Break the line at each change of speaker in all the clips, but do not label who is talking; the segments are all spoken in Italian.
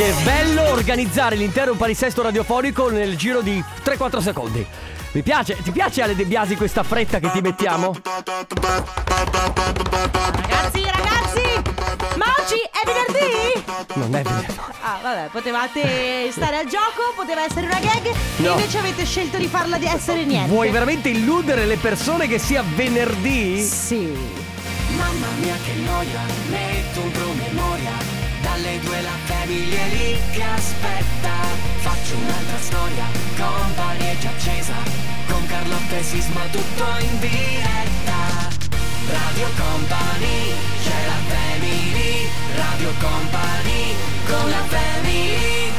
Che bello organizzare l'intero palinsesto radiofonico nel giro di 3-4 secondi. Mi piace, ti piace Ale De Biasi questa fretta che ti mettiamo?
Ragazzi, ragazzi! Ma oggi è venerdì?
Non è vero.
Ah, vabbè, potevate stare al gioco, poteva essere una gag,
No.
e invece avete scelto di farla di essere niente.
Vuoi veramente illudere le persone che sia venerdì?
Sì.
Mamma mia che noia, metto un promemoria famiglia lì che aspetta. Faccio un'altra storia, company è già accesa. Con Carlotta e Sisma tutto in diretta. Radio Company, c'è la family. Radio Company, con la family.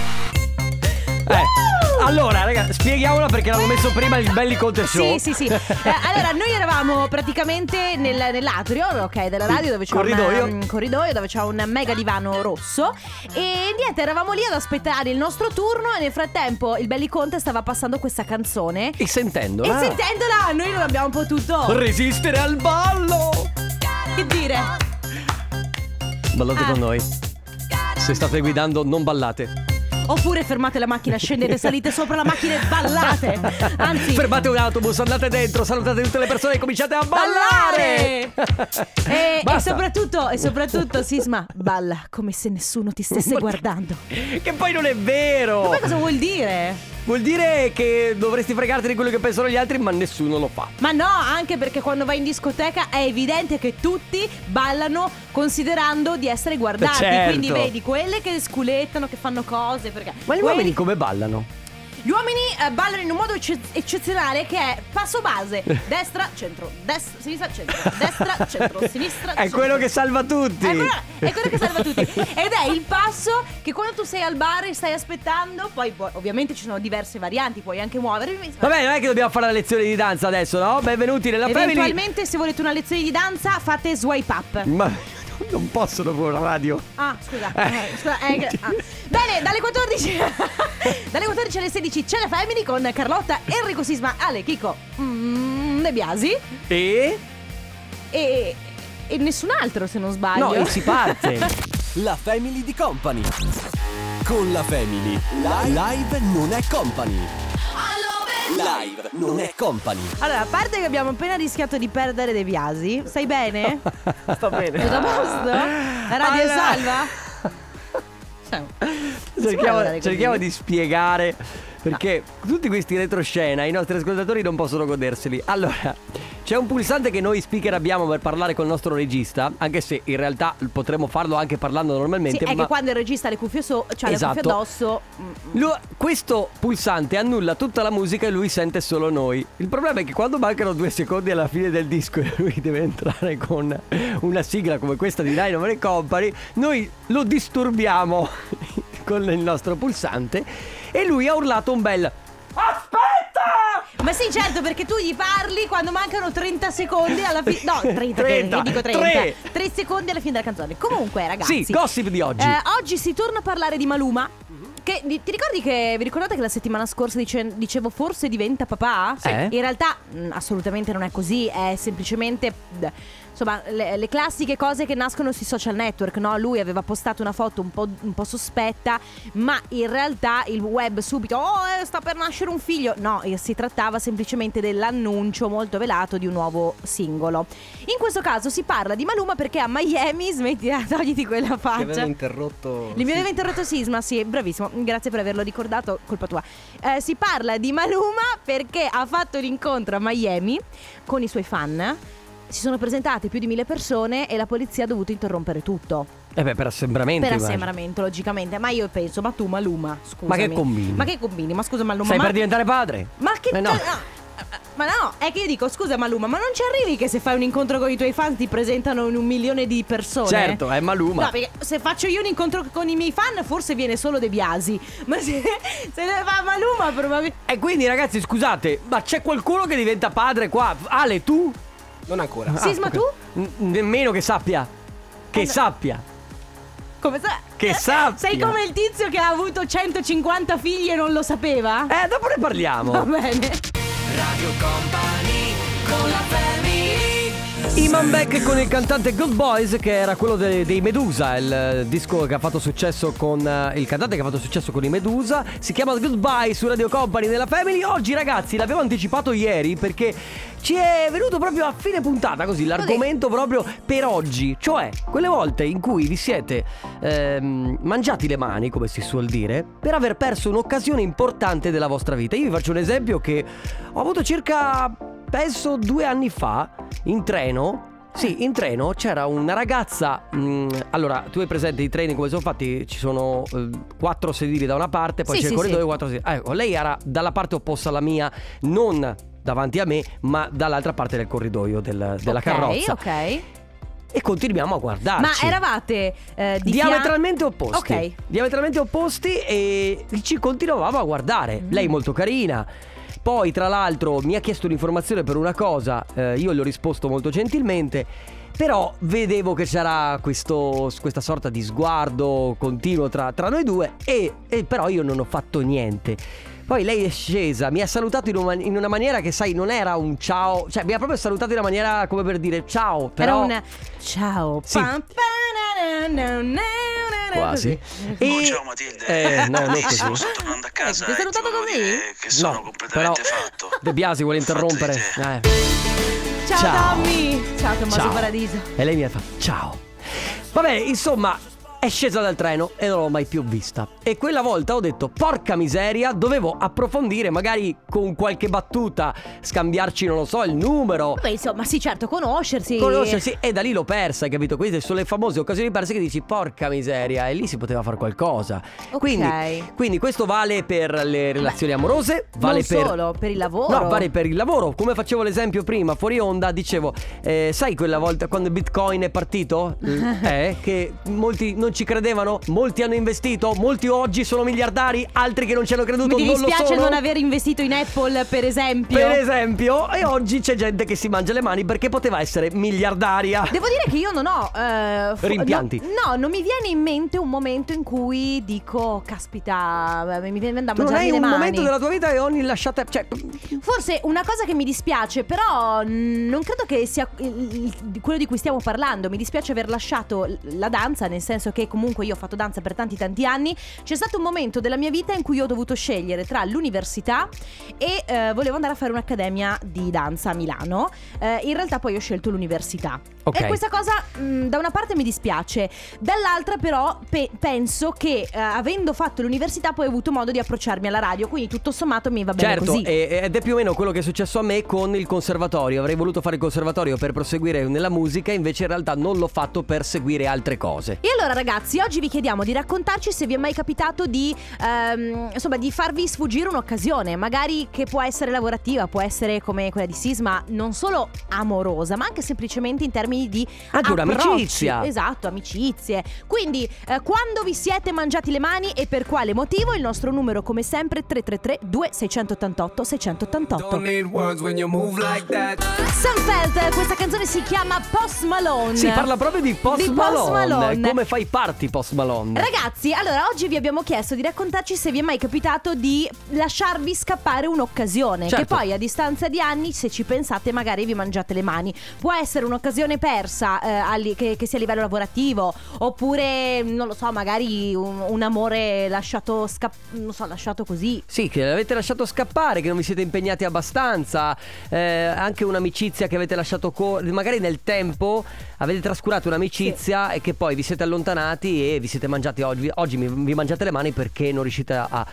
Eh. Allora, raga, spieghiamola perché l'hanno messo prima il Belli Conte Show.
Sì, sì, sì. Eh, allora, noi eravamo praticamente nel- nell'atrio, ok, della radio dove c'è
Corridoio.
un, un corridoio dove c'è un mega divano rosso. E niente, eravamo lì ad aspettare il nostro turno. E nel frattempo il Belli Conte stava passando questa canzone.
E sentendo.
E sentendola, noi non abbiamo potuto.
Resistere al ballo!
Che dire?
Ballate
Ah.
con noi. Se state guidando, non ballate.
Oppure fermate la macchina, scendete, salite sopra la macchina e ballate. Anzi,
Fermate un autobus, andate dentro, salutate tutte le persone e cominciate a ballare!
E, e soprattutto, e soprattutto, Sisma, balla come se nessuno ti stesse guardando.
Che poi non è vero!
Ma cosa vuol dire?
Vuol dire che dovresti fregarti di quello che pensano gli altri, ma nessuno lo fa.
Ma no, anche perché quando vai in discoteca è evidente che tutti ballano considerando di essere guardati.
Certo.
Quindi vedi quelle che sculettano, che fanno cose. Perché
Ma gli
quelli-
uomini come ballano?
Gli uomini eh, ballano in un modo ecce- eccezionale che è passo base, destra, centro, destra, sinistra, centro, destra, centro, sinistra.
È
centro.
quello che salva tutti!
È quello, è quello che salva tutti. Ed è il passo che quando tu sei al bar e stai aspettando, poi, poi ovviamente ci sono diverse varianti, puoi anche muovermi.
Vabbè, non è che dobbiamo fare la lezione di danza adesso, no? Benvenuti nella family.
Eventualmente, se volete una lezione di danza, fate swipe up.
Ma non posso dopo la radio.
Ah, scusa.
Eh.
eh, scusa, eh, ah. Bene, dalle 14 dalle 14 alle 16 c'è la Family con Carlotta, Enrico Sisma, Ale, Chico, mm, De Biasi
E?
e, e nessun altro se non sbaglio.
No, e si parte.
La Family di Company. Con la Family. Live non è Company. Live non è Company.
Allora, a parte che abbiamo appena rischiato di perdere De Biasi, stai bene?
Sta bene.
Tutto a posto? La radio è
Allora-
salva? Cioè,
Cerchiamo, cerchiamo di spiegare perché tutti questi retroscena i nostri ascoltatori non possono goderseli. Allora, c'è un pulsante che noi speaker abbiamo per parlare col nostro regista, anche se in realtà potremmo farlo anche parlando
Sì,
normalmente.
è
ma
che quando il regista ha le cuffie, so- cioè
Esatto.
le cuffie addosso. mm,
Lu- questo pulsante annulla tutta la musica e lui sente solo noi. Il problema è che quando mancano due secondi alla fine del disco e lui deve entrare con una sigla come questa di Dynamo Company, noi lo disturbiamo con il nostro pulsante e lui ha urlato un bel Aspetta!
Ma sì, certo, perché tu gli parli quando mancano 30 secondi alla fine. No, 30,
30,
che dico 30.
tre.
3 secondi alla fine della canzone. Comunque, ragazzi.
Sì, gossip di oggi.
eh, oggi si torna a parlare di Maluma. Che, di- ti ricordi che vi ricordate che la settimana scorsa dice- dicevo forse diventa papà?
Sì. Eh?
In realtà mh, assolutamente non è così, è semplicemente d- insomma le, le classiche cose che nascono sui social network, no? Lui aveva postato una foto un po', un po' sospetta, ma in realtà il web subito "Oh, eh, sta per nascere un figlio". No, eh, si trattava semplicemente dell'annuncio molto velato di un nuovo singolo. In questo caso si parla di Maluma perché a Miami smettila, togliti quella faccia.
interrotto.
Li mi aveva interrotto Sisma, sì, bravissimo, grazie per averlo ricordato, colpa tua. Eh, si parla di Maluma perché ha fatto l'incontro a Miami con i suoi fan. Si sono presentate più di mille persone e la polizia ha dovuto interrompere tutto.
Eh beh, per assembramento.
Per
immagino.
assembramento, logicamente. Ma io penso, ma tu Maluma, scusa.
Ma che combini?
Ma che combini? Ma scusa Maluma.
Stai
ma...
per diventare padre?
Ma che...
Eh no.
no. Ma no, è che io dico, scusa Maluma, ma non ci arrivi che se fai un incontro con i tuoi fan ti presentano in un milione di persone?
Certo, è Maluma.
No, perché se faccio io un incontro con i miei fan forse viene solo De Biasi. Ma se, se ne fa Maluma probabilmente...
E quindi ragazzi, scusate, ma c'è qualcuno che diventa padre qua? Ale, tu?
Non ancora.
Sisma,
ok.
tu?
N- nemmeno che sappia. Che sappia.
Come sa-
Che
eh,
sappia.
Sei come il tizio che ha avuto 150 figli e non lo sapeva?
Eh, dopo ne parliamo.
Va bene.
Radio Company, con la family
Iman Beck con il cantante Good Boys che era quello dei, dei Medusa, il eh, disco che ha fatto successo con eh, il cantante che ha fatto successo con i Medusa, si chiama Goodbye su Radio Company nella Family. Oggi ragazzi l'avevo anticipato ieri perché ci è venuto proprio a fine puntata così l'argomento proprio per oggi, cioè quelle volte in cui vi siete ehm, mangiati le mani, come si suol dire, per aver perso un'occasione importante della vostra vita. Io vi faccio un esempio che ho avuto circa penso due anni fa in treno. Sì, in treno c'era una ragazza. mh, allora, tu hai presente i treni come sono fatti? Ci sono eh, quattro sedili da una parte, poi
Sì,
c'è
sì,
il corridoio
sì.
e quattro sedili. Ecco, lei era dalla parte opposta alla mia, non davanti a me, ma dall'altra parte del corridoio del- della
Ok,
carrozza.
Ok.
E continuiamo a
Ma
guardarci.
eravate eh, di fian-
Diametralmente opposti.
Ok.
Diametralmente opposti e ci continuavamo a guardare.
Mm.
Lei molto carina. Poi, tra l'altro, mi ha chiesto un'informazione per una cosa. eh, io le ho risposto molto gentilmente. Però vedevo che c'era questo- questa sorta di sguardo continuo tra, tra noi due. E, e però io non ho fatto niente. Poi lei è scesa, mi ha salutato in una, in una maniera che, sai, non era un ciao. Cioè, mi ha proprio salutato in una maniera come per dire ciao. Però...
Era un ciao.
Sì.
Pam, pa, na, na, na,
Quasi. E-
Oh, ciao Matilde.
Eh, no, non così.
sto tornando a casa
Eh, ti sei
ti
salutato
volevo
così?
che sono
No,
completamente
però
fatto.
De Biasi vuole interrompere.
te.
Eh.
Ciao,
Ciao.
Tommy. Ciao Tommaso
Ciao.
Paradiso.
E lei mi ha fatto ciao. Vabbè, insomma, è scesa dal treno e non l'ho mai più vista. E quella volta ho detto, porca miseria, dovevo approfondire, magari con qualche battuta, scambiarci, non lo so, il numero.
Beh, insomma, sì, certo, conoscersi.
Conoscersi e da lì l'ho persa, hai capito? Queste sono le famose occasioni perse che dici porca miseria e lì si poteva fare qualcosa.
Ok.
Quindi, quindi questo vale per le relazioni amorose, vale
non
per
solo, per il lavoro.
No, vale per il lavoro. Come facevo l'esempio prima, fuori onda, dicevo, eh, sai quella volta quando il Bitcoin è partito? eh, che molti non ci credevano, molti hanno investito, molti oggi sono miliardari, altri che non ci hanno creduto
Mi
non lo
dispiace
sono.
non aver investito in Apple, per esempio.
Per esempio, e oggi c'è gente che si mangia le mani perché poteva essere miliardaria.
Devo dire che io non ho eh, fu-
Rimpianti.
No, no, non mi viene in mente un momento in cui dico, caspita, mi viene da
Tu non
mangiarmi
hai
le
un
mani.
momento della tua vita che ogni lasciata. Cioè,
Forse una cosa che mi dispiace, però non credo che sia quello di cui stiamo parlando. Mi dispiace aver lasciato la danza, nel senso che comunque io ho fatto danza per tanti tanti anni. C'è stato un momento della mia vita in cui ho dovuto scegliere tra l'università e eh, volevo andare a fare un'accademia di danza a Milano. Eh, in realtà poi ho scelto l'università.
Ok.
E questa cosa mh, da una parte mi dispiace, dall'altra però pe- penso che eh, avendo fatto l'università poi ho avuto modo di approcciarmi alla radio, quindi tutto sommato mi va bene
Certo,
così.
e- ed è più o meno quello che è successo a me con il conservatorio. Avrei voluto fare il conservatorio per proseguire nella musica, invece in realtà non l'ho fatto per seguire altre cose.
E allora ragazzi, oggi vi chiediamo di raccontarci se vi è mai capitato di, ehm, insomma, di farvi sfuggire un'occasione, magari che può essere lavorativa, può essere come quella di Sisma, non solo amorosa, ma anche semplicemente in termini di
Anche
approcci.
un'amicizia.
Esatto, amicizie. Quindi, eh, quando vi siete mangiati le mani e per quale motivo? Il nostro numero come sempre 333 2688 688. Sunfelt, questa canzone si chiama Post Malone.
Si parla proprio di Post,
Di Post
Malone.
Malone.
Come fai party Post Malone?
Ragazzi, allora oggi vi abbiamo chiesto di raccontarci se vi è mai capitato di lasciarvi scappare un'occasione.
Certo.
Che poi a distanza di anni, se ci pensate, magari vi mangiate le mani. Può essere un'occasione persa, eh, a li- che, che sia a livello lavorativo, oppure, non lo so, magari un, un amore lasciato scappare. Non so, lasciato così.
Sì, che l'avete lasciato scappare, che non vi siete impegnati abbastanza, eh, anche un'amicizia che avete lasciato co- magari nel tempo avete trascurato un'amicizia e che poi vi siete allontanati e vi siete mangiati oggi, oggi mi- vi mangiate le mani perché non riuscite a- a-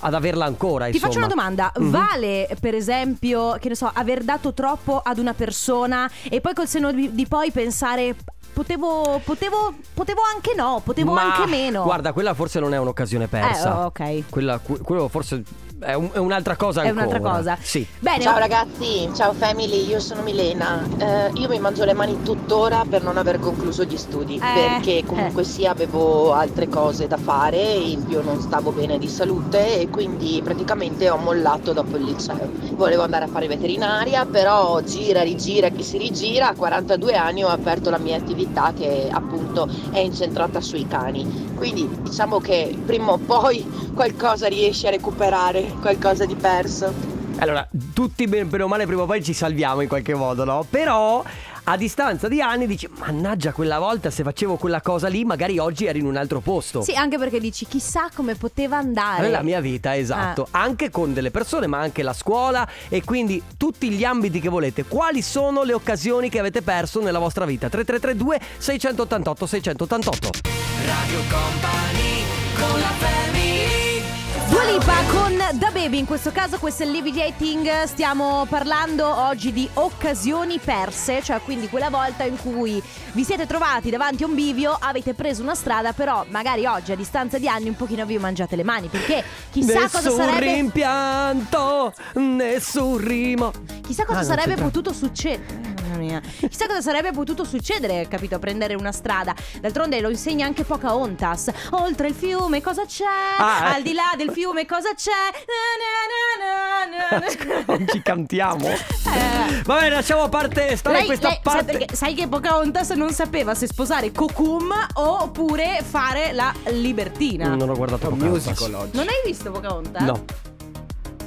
ad averla ancora.
Ti faccio
insomma.
una domanda,
Mhm.
vale per esempio, che ne so, aver dato troppo ad una persona e poi col seno di, di poi pensare potevo, potevo, potevo anche no, potevo
Ma,
anche meno.
Guarda, quella forse non è un'occasione persa.
Eh, oh, ok.
Quella, que- quello forse è, un- è un'altra cosa
È
ancora.
un'altra cosa.
Sì.
Bene,
Ciao ragazzi, ciao family, io sono Milena. Eh, io mi mangio le mani tuttora per non aver concluso gli studi,
Eh,
perché comunque sia avevo altre cose da fare, in più non stavo bene di salute e quindi praticamente ho mollato dopo il liceo. Volevo andare a fare veterinaria, però gira, rigira, chi si rigira, a 42 anni ho aperto la mia attività che appunto è incentrata sui cani. Quindi diciamo che prima o poi qualcosa riesci a recuperare, qualcosa di perso.
Allora, tutti bene o male prima o poi ci salviamo in qualche modo, no? Però a distanza di anni dici mannaggia quella volta se facevo quella cosa lì magari oggi eri in un altro posto.
Sì, anche perché dici chissà come poteva andare.
Nella mia vita, esatto. Anche con delle persone, ma anche la scuola e quindi tutti gli ambiti che volete. Quali sono le occasioni che avete perso nella vostra vita? 3332 688 688.
Radio Company con la
Dua Lipa con Da Baby, in questo caso questo è Levitating, stiamo parlando oggi di occasioni perse, cioè quindi quella volta in cui vi siete trovati davanti a un bivio, avete preso una strada, però magari oggi a distanza di anni un pochino vi mangiate le mani, perché chissà
nessun
cosa sarebbe...
rimpianto, nessun rimo.
Chissà cosa
Ah,
sarebbe potuto succedere. Chissà cosa sarebbe potuto succedere, capito? Prendere una strada. D'altronde lo insegna anche Pocahontas. Oltre il fiume cosa c'è?
Ah, eh.
Al di là del fiume cosa c'è? Na, na, na, na, na.
Non ci cantiamo.
Eh.
Va bene, lasciamo a parte stare
Lei-
questa
lei- sai,
parte.
perché- sai che Pocahontas non sapeva se sposare Cocum oppure fare la libertina.
Non ho guardato Pocahontas.
musical oggi.
Non hai visto Pocahontas?
No.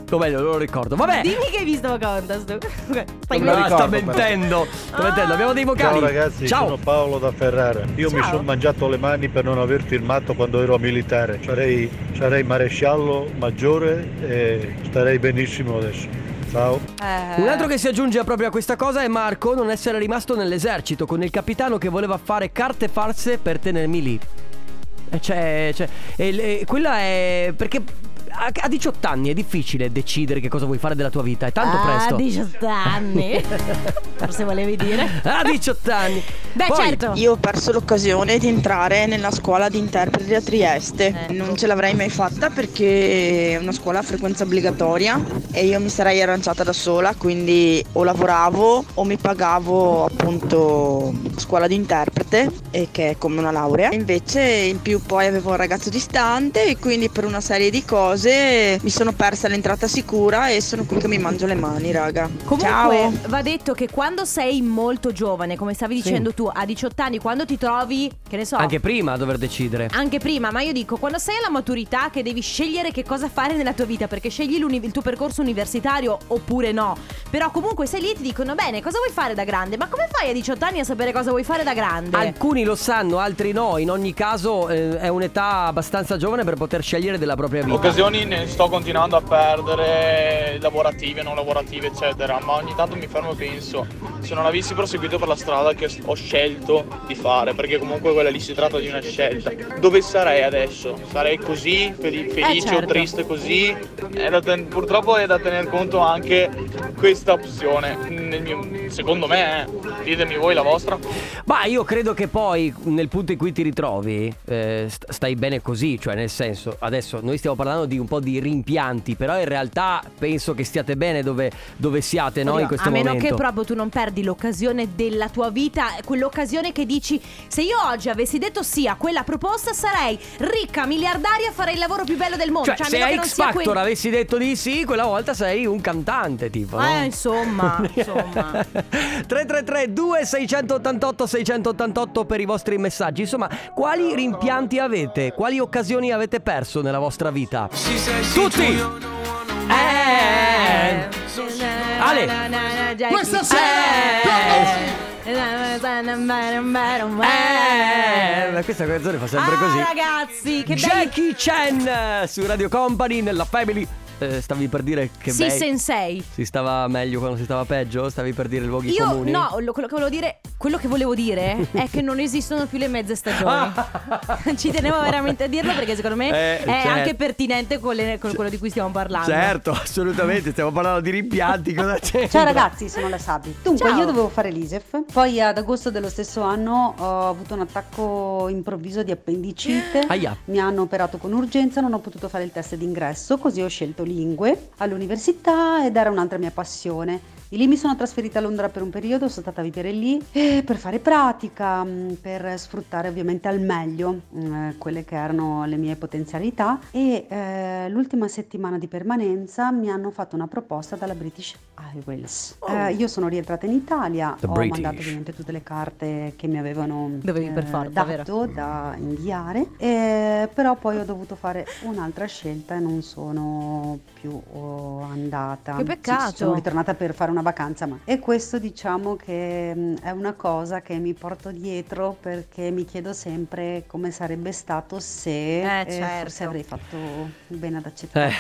O meglio, non lo ricordo. Vabbè.
Dimmi che hai visto Pocahontas tu. Stai
Ah,
ricordo,
sta
però.
mentendo. Sta mentendo. Abbiamo dei vocali.
Ciao ragazzi,
Ciao.
sono Paolo da Ferrara. Io mi
Ciao.
sono mangiato le mani per non aver firmato quando ero militare. Sarei, sarei maresciallo maggiore e starei benissimo adesso. Ciao.
Eh.
Un altro che si aggiunge proprio a questa cosa è Marco non essere rimasto nell'esercito con il capitano che voleva fare carte false per tenermi lì. E C'è, c'è- e le- quella è perché a, a 18 anni è difficile decidere che cosa vuoi fare della tua vita, è tanto
ah,
presto.
18 anni. Forse volevi dire.
A 18 anni.
Beh,
Poi-
certo.
Io ho perso l'occasione di entrare nella scuola di interpreti a Trieste.
Ecco.
Non ce l'avrei mai fatta perché è una scuola a frequenza obbligatoria e io mi sarei arrangiata da sola, quindi o lavoravo o mi pagavo appunto scuola di interprete e che è come una laurea. Invece in più poi avevo un ragazzo distante e quindi per una serie di cose mi sono persa l'entrata sicura e sono qui che mi mangio le mani, raga.
Comunque
Ciao.
va detto che quando sei molto giovane, come stavi dicendo tu, a 18 anni, quando ti trovi, che ne so,
Anche prima a dover decidere.
anche prima, ma io dico, quando sei alla maturità che devi scegliere che cosa fare nella tua vita, perché scegli il tuo percorso universitario oppure no. Però comunque sei lì e ti dicono, bene, cosa vuoi fare da grande? Ma come fai a 18 anni a sapere cosa vuoi fare da grande?
Alcuni lo sanno, altri no. In ogni caso eh, è un'età abbastanza giovane per poter scegliere della propria vita.
Occasioni ne sto continuando a perdere, lavorative, non lavorative, eccetera, ma ogni tanto mi fermo e penso, se non avessi proseguito per la strada che ho scelto di fare, perché comunque quella lì si tratta di una scelta, dove sarei adesso? Sarei così, fel- felice
certo.
o triste così? È da ten- purtroppo è da tener conto anche questa opzione, nel mio- secondo me, eh. ditemi voi la vostra.
Ma io credo che poi nel punto in cui ti ritrovi eh, st- stai bene così, cioè nel senso, adesso noi stiamo parlando di un po' di rimpianti, però in realtà penso che stiate bene dove, dove siate, no? In questo
a meno
momento.
che proprio tu non perdi l'occasione della tua vita, quell'occasione che dici se io oggi avessi detto sì a quella proposta sarei ricca, miliardaria, farei il lavoro più bello del mondo.
Cioè,
a
se a X Factor
quello-
avessi detto di sì, quella volta sei un cantante, tipo, no?
Eh, insomma, insomma.
333 2688 688 per i vostri messaggi. Insomma, quali rimpianti avete? Quali occasioni avete perso nella vostra vita? Tutti! Eh! Ale!
Questa
Eh! Ma questa canzone fa sempre
ah,
così.
ragazzi, che belli
Jackie Chan eh, su Radio Company nella Family. Eh, stavi per dire che
Sì,
bei-
sensei.
si stava meglio quando si stava peggio? Stavi per dire luoghi
Io
comuni?
no, lo- quello che volevo dire, quello che volevo dire è che non esistono più le mezze stagioni. Ci tenevo veramente a dirlo perché secondo me
Eh,
è
certo.
anche pertinente con, le- con quello di cui stiamo parlando.
Certo, assolutamente, stiamo parlando di rimpianti, cosa c'è?
Ciao ragazzi, sono la Sabi. Dunque,
Ciao.
io dovevo fare l'ISEF, poi ad agosto dello stesso anno ho avuto un attacco improvviso di appendicite.
Aia.
Mi hanno operato con urgenza, non ho potuto fare il test d'ingresso, così ho scelto lingue all'università ed era un'altra mia passione. Di lì mi sono trasferita a Londra per un periodo, sono stata a vivere lì eh, per fare pratica, mh, per sfruttare ovviamente al meglio mh, quelle che erano le mie potenzialità e eh, eh, l'ultima settimana di permanenza mi hanno fatto una proposta dalla British Airways. Eh, io sono rientrata in Italia,
The
ho
British.
mandato ovviamente tutte le carte che mi avevano
Dovevi per forza,
dato da inviare, eh, però poi ho dovuto fare un'altra scelta e non sono più oh, andata.
Che
Sì,
peccato.
sono ritornata per fare una vacanza, ma e questo diciamo che mh, è una cosa che mi porto dietro perché mi chiedo sempre come sarebbe stato se
Eh,
eh,
certo.
forse avrei fatto bene ad accettare.
Eh,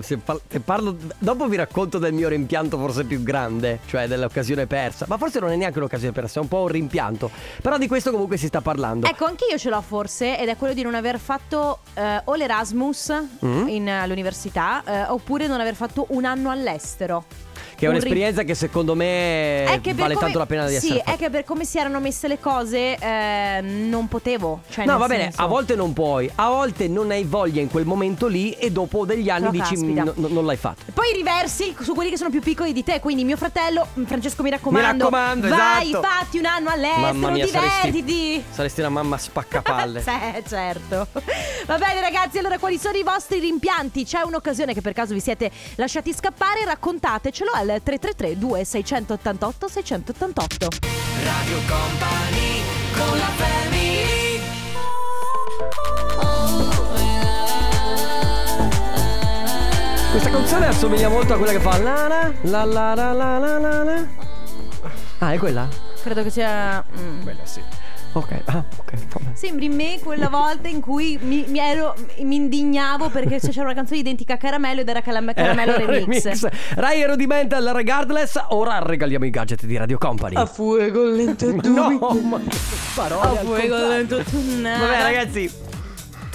se par- se parlo, dopo vi racconto del mio rimpianto forse più grande, cioè dell'occasione persa. Ma forse non è neanche un'occasione persa, è un po' un rimpianto. Però di questo comunque si sta parlando.
Ecco, anche io ce l'ho forse, ed è quello di non aver fatto eh, o l'Erasmus
Mm.
in, eh, all'università, eh, oppure non aver fatto un anno all'estero.
Che è
un
un'esperienza che secondo me
È che
vale
come-
tanto la pena di
sì,
essere
è
fatta.
che per come si erano messe le cose eh, non potevo. Cioè,
No, va bene, a volte non puoi, a volte non hai voglia in quel momento lì e dopo degli anni
Però
dici
caspita.
"Mm, no- non l'hai fatto.
Poi riversi su quelli che sono più piccoli di te. Quindi mio fratello, mm, Francesco, mi raccomando.
Mi raccomando,
vai,
esatto.
fatti un anno all'estero,
Mamma mia,
divertiti.
saresti una mamma spaccapalle.
Sì, certo. Va bene, ragazzi. Allora, quali sono i vostri rimpianti? C'è un'occasione che per caso vi siete lasciati scappare? Raccontatecelo al 333 2688 688.
Radio Company con la family
Questa canzone assomiglia molto a quella che fa la la la la la la la la la. Ah, è quella?
Credo che sia. mm.
Quella sì. Ok, ah, ok. vabbè.
Sembri me quella volta in cui mi, mi ero, mi indignavo perché c'era una canzone identica a Caramello ed era Calam- Caramello
Eh,
Remix.
Rai Rudimental Regardless. Ora regaliamo i gadget di Radio Company.
A fuego lento tu
no, ma che parole.
A fuego lento tu.
Vabbè, ragazzi,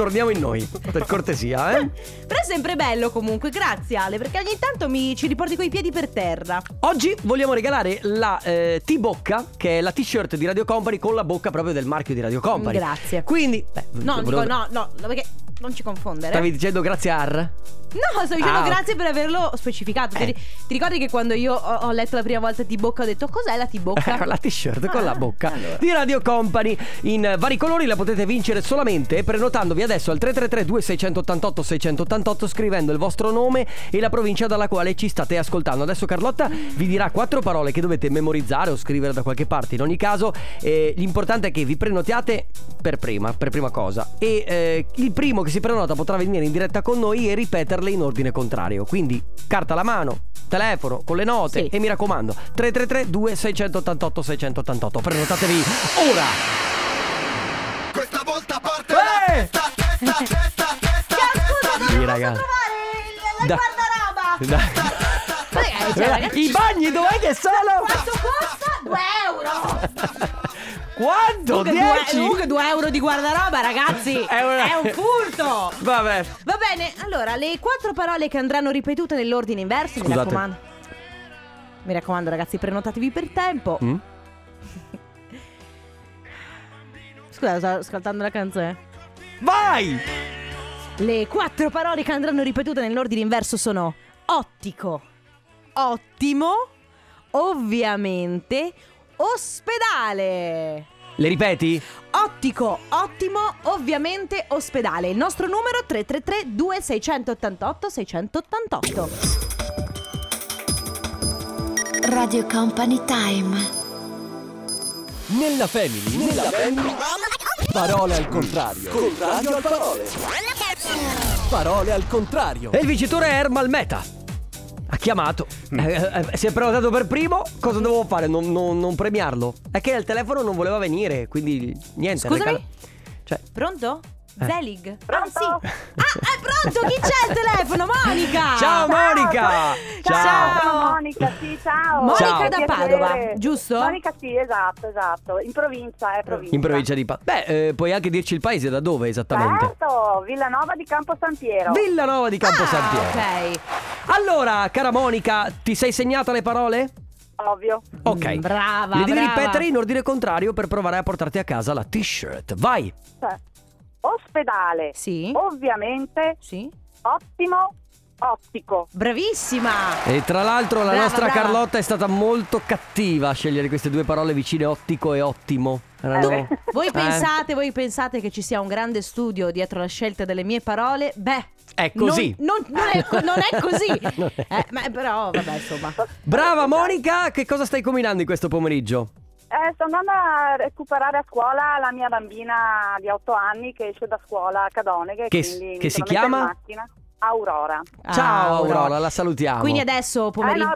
torniamo in noi. Per cortesia, eh.
Però è sempre bello comunque, grazie Ale, perché ogni tanto mi ci riporti coi piedi per terra.
Oggi vogliamo regalare la eh, T-Bocca, che è la t-shirt di Radio Company con la bocca proprio del marchio di Radio Company.
Grazie.
Quindi, beh,
No,
volevo-
dico no, no, no, perché non ci confondere.
Stavi dicendo grazie Ar?
No, sto dicendo
Ah,
grazie per averlo specificato. Ti,
Eh.
ti ricordi che quando io ho, ho letto la prima volta T-Bocca ho detto cos'è la T-Bocca?
Ecco la t-shirt con la
Ah,
bocca
allora.
di Radio Company in vari colori la potete vincere solamente prenotandovi adesso al 333 2688 688 scrivendo il vostro nome e la provincia dalla quale ci state ascoltando. Adesso Carlotta vi dirà quattro parole che dovete memorizzare o scrivere da qualche parte. In ogni caso, eh, l'importante è che vi prenotiate per prima, per prima cosa. E eh, il primo che si prenota potrà venire in diretta con noi e ripeterle in ordine contrario. Quindi carta alla mano, telefono, con le note
Sì.
e mi raccomando 333 2688 688 prenotatevi ora
Questa volta parte
Eh!
testa, testa, testa, testa, testa
Sì, ragazzi.
la
Da-
guardaroba!
Dai.
Ragazzi, cioè, ragazzi,
I bagni dov'è che sono?
Quanto costa? 2 euro!
Quanto?
Comunque
10?
2, comunque 2 euro di guardaroba, ragazzi!
È una-
È un furto!
Vabbè.
Va bene, allora, le quattro parole che andranno ripetute nell'ordine inverso, mi
Scusate.
raccomando. Mi raccomando, ragazzi, prenotatevi per tempo.
Mm?
Scusa, sto ascoltando la canzone.
Vai!
Le quattro parole che andranno ripetute nell'ordine inverso sono ottico, ottimo, ovviamente, ospedale.
Le ripeti?
Ottico, ottimo, ovviamente ospedale. Il nostro numero 333 2688 688.
Radio Company Time.
Nella family, nella family. Parole al contrario. Contrario al parole. Parole al contrario.
E il vincitore è Ermal Meta. Ha chiamato. Eh, eh, si è prenotato per primo. Cosa dovevo fare? Non, non- non premiarlo? È che il telefono non voleva venire, quindi niente.
Scusami?
regala- Cioè,
Pronto?
Eh.
Zelig?
Pronto?
Ah, sì. Ah, è pronto? Chi c'è al telefono? Monica!
Ciao Monica!
Ciao.
Ciao.
Monica
Ciao.
da. Padova, giusto?
Monica, sì, esatto, esatto. In provincia, è provincia.
in provincia di Padova. Beh, eh, puoi anche dirci il paese da dove esattamente?
Certo, Villanova di Campo San Piero.
Villanova di Campo
Ah,
San Piero.
ok.
Allora, cara Monica, ti sei segnata le parole?
Ovvio.
Ok.
Mm, brava,
Le devi
brava.
ripetere in ordine contrario per provare a portarti a casa la t-shirt. Vai!
Cioè, ospedale.
Sì.
Ovviamente,
Sì.
ottimo, Ottico.
Bravissima.
E tra l'altro la
Brava,
nostra
brava.
Carlotta è stata molto cattiva a scegliere queste due parole vicine, ottico e ottimo.
Eh
Voi
Eh,
pensate, voi pensate che ci sia un grande studio dietro la scelta delle mie parole? Beh,
È così.
Non, non- non è, non è così.
Non è.
Eh, ma però, vabbè, insomma.
Brava Monica, che cosa stai combinando in questo pomeriggio?
Eh, sto andando a recuperare a scuola la mia bambina di 8 anni che esce da scuola a Cadoneghe.
Che-
quindi
che si chiama?
Aurora.
Ciao Aurora, la salutiamo.
Quindi adesso pomeri-
Eh, no,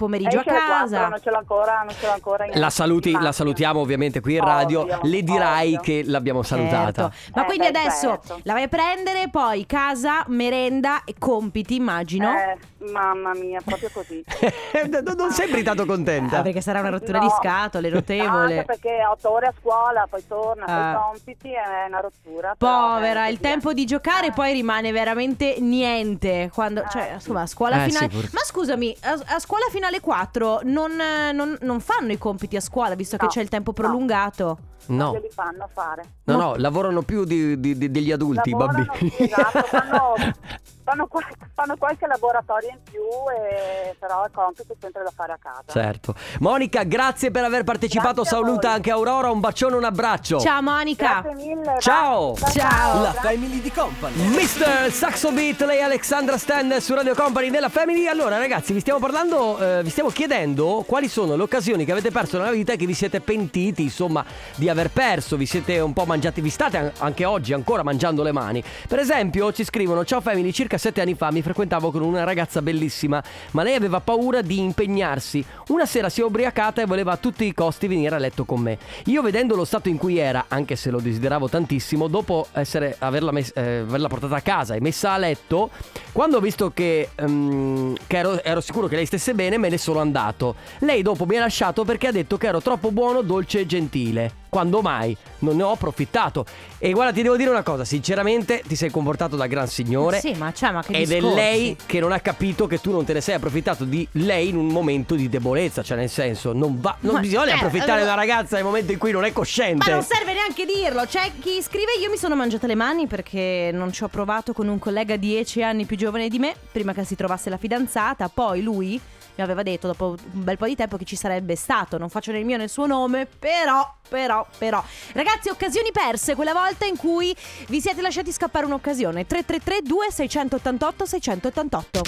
pomeriggio a
esce alle
casa.
4, non ce l'ho ancora, non ce l'ho ancora in
La, saluti, la salutiamo ovviamente qui in radio.
Ovvio,
Le dirai
ovvio.
che l'abbiamo salutata.
Certo. Ma
Eh,
quindi
beh,
adesso
certo.
la vai a prendere, poi casa, merenda e compiti, immagino.
Eh, mamma mia, proprio così.
non sembri tanto contenta.
Ah, perché sarà una rottura
No.
di scatole, notevole.
Anche perché 8 ore a scuola, poi torna,
Ah.
poi compiti, è una rottura.
Povera,
eh,
il tempo di giocare poi rimane veramente niente. Quando, cioè, insomma, a scuola
Eh,
finale.
sì, pur-
Ma scusami, a, a scuola finale 4 non, eh, non- non fanno i compiti a scuola, visto che
No,
c'è il tempo
no.
prolungato.
No,
Glieli fanno fare.
no, no, lavorano più di- di- di- degli adulti, i
Lavorano,
bambini.
esatto, fanno, fanno, qual- fanno qualche laboratorio in più, e, però il compito è sempre da fare a casa.
Certo. Monica, grazie per aver partecipato.
Grazie
Saluta anche Aurora. Un bacione, un abbraccio.
Ciao Monica.
Grazie mille.
Ciao.
va-
Ciao.
La family di company.
Mr. Saxo Beat, lei Alexandra Stan su Radio Company della Family. Allora, ragazzi, vi stiamo parlando, eh, vi stiamo chiedendo quali sono le occasioni che avete perso nella vita e che vi siete pentiti, insomma, di aver perso. Vi siete un po' mangiati, vi state an- anche oggi ancora mangiando le mani. Per esempio, ci scrivono: Ciao Family, circa sette anni fa mi frequentavo con una ragazza bellissima, ma lei aveva paura di impegnarsi. Una sera si è ubriacata e voleva a tutti i costi venire a letto con me. Io, vedendo lo stato in cui era, anche se lo desideravo tantissimo, dopo essere, averla, mes- eh, averla portata a casa e messa a letto, quando ho visto che, ehm, che ero, ero sicuro che lei stesse bene, me ne sono andato. Lei dopo mi ha lasciato perché ha detto che ero troppo buono, dolce e gentile. Quando mai? Non ne ho approfittato. E guarda, ti devo dire una cosa, sinceramente ti sei comportato da gran signore.
Sì, ma ma che
Ed è lei che non ha capito che tu non te ne sei approfittato di lei in un momento di debolezza, cioè nel senso, non va non
Ma-
bisogna
eh,
approfittare
allora-
da una ragazza nel momento in cui non è
Ma
cosciente.
non serve neanche dirlo. C'è chi scrive: Io mi sono mangiata le mani perché non ci ho provato con un collega dieci anni più giovane di me, prima che si trovasse la fidanzata. Poi lui mi aveva detto dopo un bel po' di tempo che ci sarebbe stato. Non faccio né il mio né il suo nome, però, però, però. Ragazzi, occasioni perse, quella volta in cui vi siete lasciati scappare un'occasione. 333 2688 688.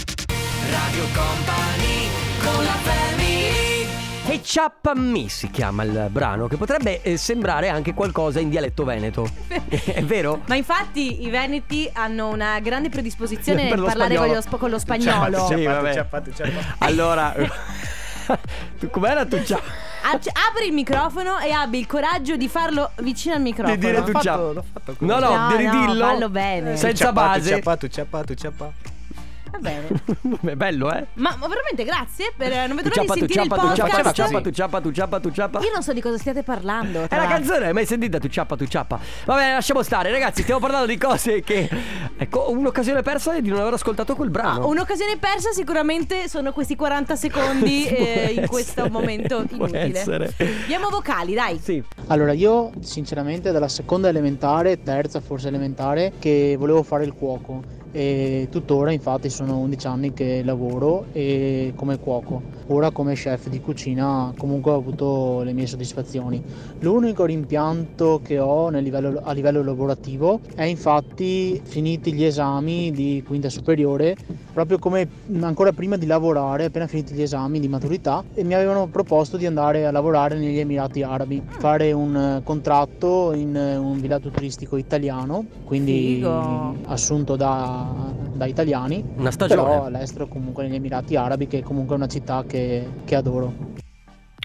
Radio Company con la family
E Ciappa Me si chiama il brano, che potrebbe eh, sembrare anche qualcosa in dialetto veneto. è vero?
Ma infatti i veneti hanno una grande predisposizione
Per
nel parlare con
spagnolo.
lo, sp- con lo spagnolo.
Sì, vabbè. Allora, tu com'era tu ciao?
Ac- apri il microfono e abbi il coraggio di farlo vicino al microfono.
Di dire tu ciao. No, no,
No,
di
no,
ridillo.
fallo bene.
Senza base.
Ciappa, tu ciappa, tu ciappa.
Va bene.
È bello, eh?
Ma, ma veramente grazie per non vedo l'ora di sentire il
ciappa,
podcast.
ciappa, tu ciappa, tu ciappa, tu ciappa, tu ciappa.
Io non so di cosa stiate parlando.
È
tra
la canzone, hai mai sentita? Tu ciappa, tu ciappa. Va bene, lasciamo stare, ragazzi. Stiamo parlando di cose che. Ecco, un'occasione persa è di non aver ascoltato quel brano.
Ah, un'occasione persa sicuramente sono questi 40 secondi eh, in questo momento inutile.
essere.
Abbiamo vocali, dai.
Sì.
Allora, io sinceramente dalla seconda elementare, terza forse elementare, che volevo fare il cuoco e tuttora infatti sono 11 anni che lavoro come cuoco. Ora come chef di cucina comunque ho avuto le mie soddisfazioni. L'unico rimpianto che ho nel livello- a livello lavorativo è infatti finiti gli esami di quinta superiore, proprio come ancora prima di lavorare, appena finiti gli esami di maturità, e mi avevano proposto di andare a lavorare negli Emirati Arabi, fare un contratto in un villaggio turistico italiano, quindi
Figo.
assunto da, da italiani,
Una stagione.
però all'estero comunque negli Emirati Arabi, che comunque è una città che, che adoro.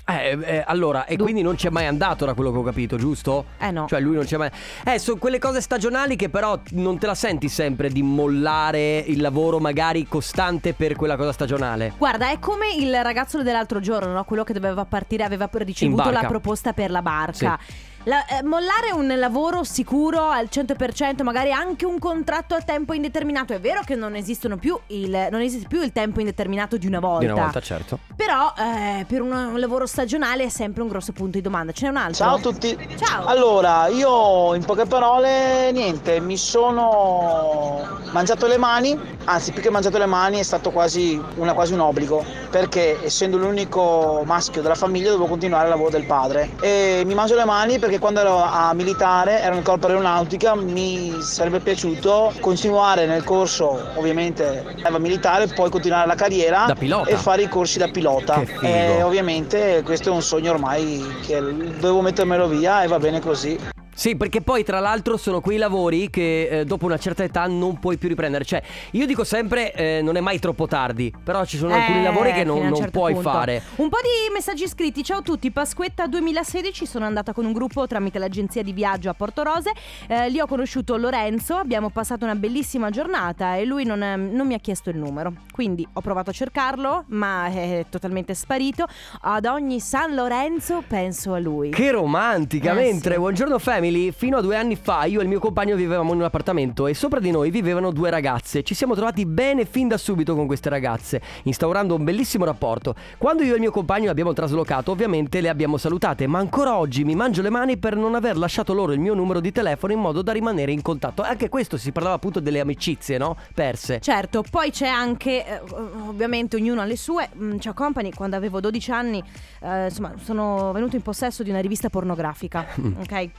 Eh, eh, allora, e quindi non c'è mai andato da quello che ho capito, giusto?
Eh no.
Cioè lui non c'è mai... Eh, sono quelle cose stagionali che però non te la senti sempre di mollare il lavoro magari costante per quella cosa stagionale.
Guarda, è come il ragazzo dell'altro giorno, no? quello che doveva partire, aveva ricevuto la proposta per la barca. La- eh, mollare un lavoro sicuro al 100%, magari anche un contratto a tempo indeterminato. È vero che non esistono più il, non esiste più il tempo indeterminato di una volta.
Di una volta, certo.
Però eh, per un, un lavoro stagionale è sempre un grosso punto di domanda. Ce n'è un altro?
Ciao a tutti.
Ciao.
Allora, io in poche parole, niente, mi sono mangiato le mani, anzi più che mangiato le mani è stato quasi, una, quasi un obbligo, perché essendo l'unico maschio della famiglia dovevo continuare il lavoro del padre. E mi mangio le mani perché quando ero a militare, ero nel corpo aeronautica, mi sarebbe piaciuto continuare nel corso, ovviamente, militare, poi continuare la carriera
Da pilota.
e fare i corsi da pilota.
Che.
E ovviamente questo è un sogno ormai che dovevo mettermelo via e va bene così.
Sì, perché poi tra l'altro sono quei lavori che eh, dopo una certa età non puoi più riprendere. Cioè, io dico sempre eh, non è mai troppo tardi, però ci sono alcuni
Eh,
lavori che non, non
certo
puoi
punto.
fare.
Un po' di messaggi scritti. Ciao a tutti, Pasquetta 2016. Sono andata con un gruppo tramite l'agenzia di viaggio a Porto Rose. Eh, lì ho conosciuto Lorenzo. Abbiamo passato una bellissima giornata e lui non, eh, non mi ha chiesto il numero. Quindi ho provato a cercarlo, ma è totalmente sparito. Ad ogni San Lorenzo penso a lui.
Che romantica,
Eh,
mentre
sì.
buongiorno family, fino a due anni fa io e il mio compagno vivevamo in un appartamento e sopra di noi vivevano due ragazze. Ci siamo trovati bene fin da subito con queste ragazze, instaurando un bellissimo rapporto. Quando io e il mio compagno abbiamo traslocato, ovviamente le abbiamo salutate, ma ancora oggi mi mangio le mani per non aver lasciato loro il mio numero di telefono in modo da rimanere in contatto. Anche questo si parlava appunto delle amicizie, no? Perse.
Certo, poi c'è anche, eh, ovviamente ognuno ha le sue, Mm, Ciao Company, quando avevo 12 anni, eh, insomma, sono venuto in possesso di una rivista pornografica, ok?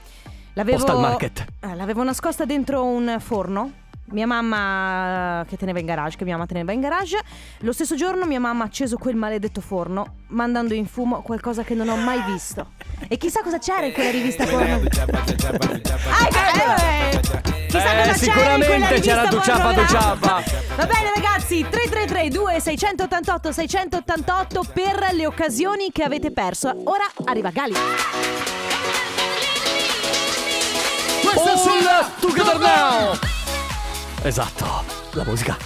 L'avevo,
Postal Market.
eh, l'avevo nascosta dentro un forno. Mia mamma eh, che teneva in garage, che mia mamma teneva in garage. Lo stesso giorno mia mamma ha acceso quel maledetto forno, mandando in fumo qualcosa che non ho mai visto. E chissà cosa c'era in quella rivista porno. Ah, eh, chissà
Eh,
cosa c'era in quella
sicuramente c'era tu ciappa, tu.
Va bene ragazzi, 333 2688 688 per le occasioni che avete perso. Ora arriva Gali.
All together now! Esatto, la musica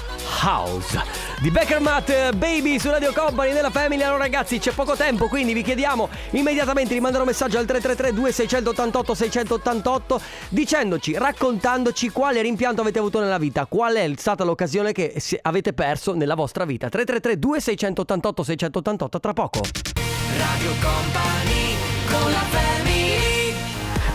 house di Becker Matt Baby su Radio Company nella Family. Allora ragazzi, c'è poco tempo, quindi vi chiediamo immediatamente di mandare un messaggio al 333 2688 688 dicendoci, raccontandoci quale rimpianto avete avuto nella vita, qual è stata l'occasione che avete perso nella vostra vita. 333 2688 688 tra poco.
Radio Company con la family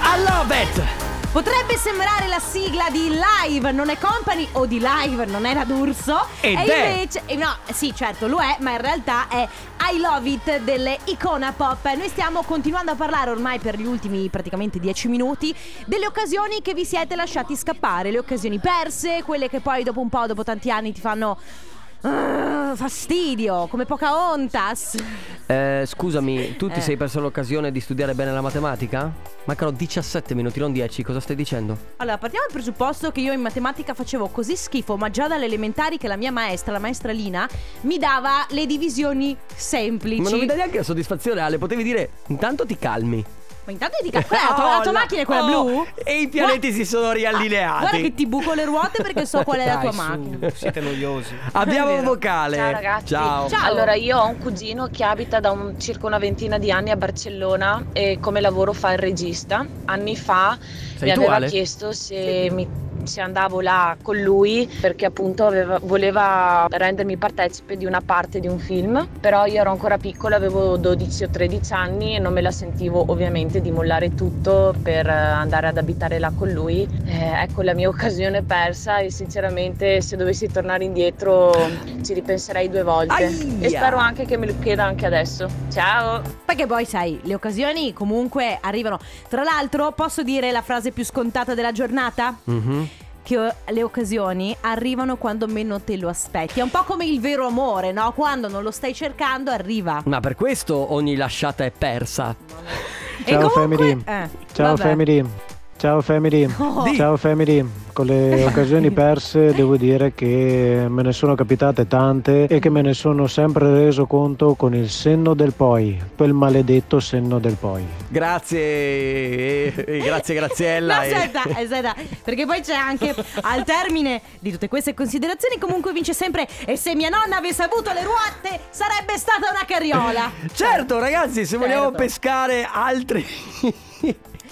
I love it!
Potrebbe sembrare la sigla di Live Non è Company o di Live Non era d'Urso
Ed
e
è.
invece No, sì, certo, lo è Ma in realtà è I Love It delle Icona Pop Noi stiamo continuando a parlare ormai per gli ultimi praticamente 10 minuti Delle occasioni che vi siete lasciati scappare Le occasioni perse Quelle che poi dopo un po', dopo tanti anni ti fanno ah, fastidio Come Pocahontas
Eh, scusami, tu ti
Eh.
sei perso l'occasione di studiare bene la matematica? Mancano 17 minuti, non 10, cosa stai dicendo?
Allora, partiamo dal presupposto che io in matematica facevo così schifo, ma già dalle elementari che la mia maestra, la maestra Lina, mi dava le divisioni semplici.
Ma non mi dà neanche la soddisfazione, Ale, potevi dire intanto ti calmi.
Ma intanto quella è la tua, la tua macchina è quella
oh,
blu?
E i pianeti si sono riallineati.
Guarda che ti buco le ruote perché so qual è la tua
Dai, su,
macchina.
Siete noiosi.
Abbiamo un vocale.
Ciao ragazzi.
Ciao.
Ciao.
Allora io ho un cugino che abita da un- circa una ventina di anni a Barcellona e come lavoro fa il regista. Anni fa
Sei
mi
tu,
aveva
Ale?
chiesto se, mi- se andavo là con lui perché appunto aveva- voleva rendermi partecipe di una parte di un film, però io ero ancora piccola, avevo 12 o 13 anni e non me la sentivo ovviamente di mollare tutto per eh, andare ad abitare là con lui. Eh, ecco la mia occasione persa e sinceramente se dovessi tornare indietro ci ripenserei due volte
Aia!
e spero anche che me lo chieda anche adesso. Ciao!
Perché poi sai, le occasioni comunque arrivano. Tra l'altro, posso dire la frase più scontata della giornata?
Mhm.
Che eh, le occasioni arrivano quando meno te lo aspetti. È un po' come il vero amore, no? Quando non lo stai cercando, arriva.
Ma per questo ogni lasciata è persa.
Ciao
comunque-
family.
eh,
Ciao
vabbè.
family. Ciao family.
Oh.
Ciao family. Con le occasioni perse devo dire che me ne sono capitate tante e che me ne sono sempre reso conto con il senno del poi, quel maledetto senno del poi.
Grazie, eh, grazie Graziella.
No,
eh.
aspetta, aspetta, perché poi c'è anche al termine di tutte queste considerazioni comunque vince sempre e se mia nonna avesse avuto le ruote sarebbe stata una carriola.
Certo ragazzi, se vogliamo
Certo.
pescare altri...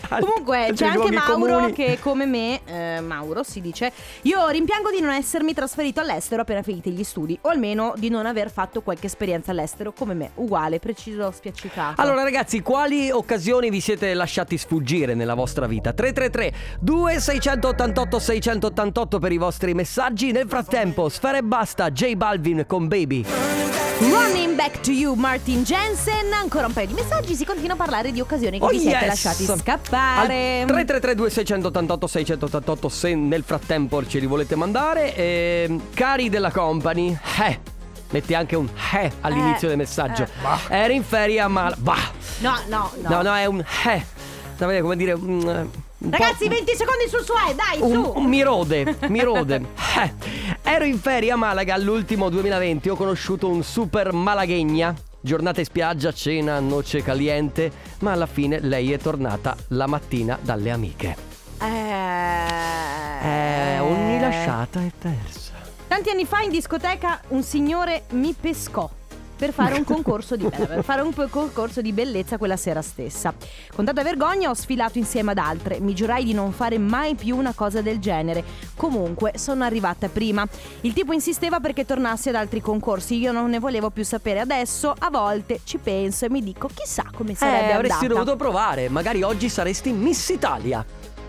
Comunque c'è
Nei
anche Mauro
comuni.
che come me, eh, Mauro si dice, io rimpiango di non essermi trasferito all'estero appena finiti gli studi o almeno di non aver fatto qualche esperienza all'estero come me, uguale, preciso, spiaccicato.
Allora ragazzi, quali occasioni vi siete lasciati sfuggire nella vostra vita? 333 2688 688 per i vostri messaggi. Nel frattempo, Sfera e Basta, J Balvin con Baby.
Running back to you Martin Jensen, ancora un paio di messaggi, si continua a parlare di occasioni che
Oh,
vi siete
yes!
lasciati scappare.
333 2688 688 se nel frattempo ce li volete mandare. Ehm, cari della company, eh, metti anche un eh all'inizio
Eh,
del messaggio.
eh.
Ero in ferie a Mal... Bah.
No, no, no.
No, no, è un eh. Sapete come dire... un, eh, un
Ragazzi, 20 secondi sul suo, eh, dai,
un,
su.
un mi rode, mi rode. Eh, ero in ferie a Malaga all'ultimo 2020, ho conosciuto un super malaghegna. Giornata in spiaggia, cena, noce caliente, ma alla fine lei è tornata la mattina dalle amiche.
Eh,
Eh, ogni lasciata è persa.
Tanti anni fa in discoteca un signore mi pescò per fare un concorso di per fare un concorso di bellezza quella sera stessa. Con tanta vergogna ho sfilato insieme ad altre, mi giurai di non fare mai più una cosa del genere. Comunque sono arrivata prima. Il tipo insisteva perché tornassi ad altri concorsi, io non ne volevo più sapere. Adesso a volte ci penso e mi dico chissà come sarebbe
Eh, avresti
andata.
dovuto provare, magari oggi saresti Miss Italia.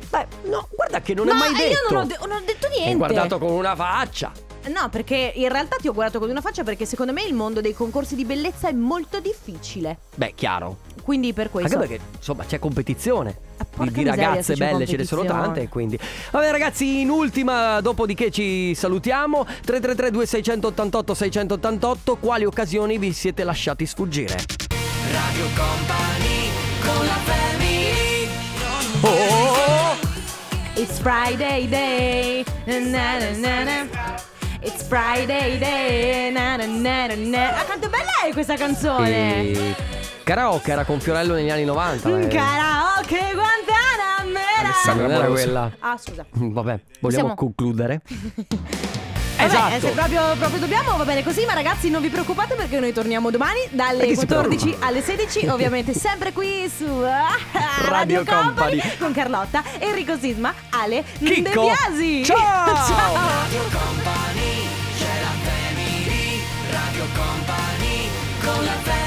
Beh, no, guarda che non
No,
è mai detto.
io non ho, de- non ho detto niente.
Hai guardato con una faccia.
No, perché in realtà ti ho guardato con una faccia perché secondo me il mondo dei concorsi di bellezza è molto difficile.
Beh, chiaro.
Quindi per questo.
Anche perché, insomma, c'è competizione. Di,
porca
di
miseria,
ragazze belle ce ne sono tante, quindi. Vabbè, ragazzi, in ultima, dopodiché ci salutiamo. 333 2688 688 Quali occasioni vi siete lasciati sfuggire?
Radio Company con la family
Oh!
It's Friday day. Na, na, na, na. It's Friday day. Na, na, na, na, na. Ah, quanto bella è questa canzone!
E... Karaoke era con Fiorello negli anni 90. eh.
Karaoke Guantanamera.
Non era quella.
Ah, scusa.
Vabbè, vogliamo
Possiamo-
concludere?
Vabbè,
Esatto.
se proprio, proprio dobbiamo, va bene così, ma ragazzi non vi preoccupate perché noi torniamo domani dalle
Perché si
14
preoccupa?
alle 16, ovviamente sempre qui su ah, Radio,
Radio
Company,
Company.
con Carlotta, Enrico Sisma, Ale
Chicco.
De Biasi.
Ciao.
Ciao.
Radio Company c'è la family Radio Company con la family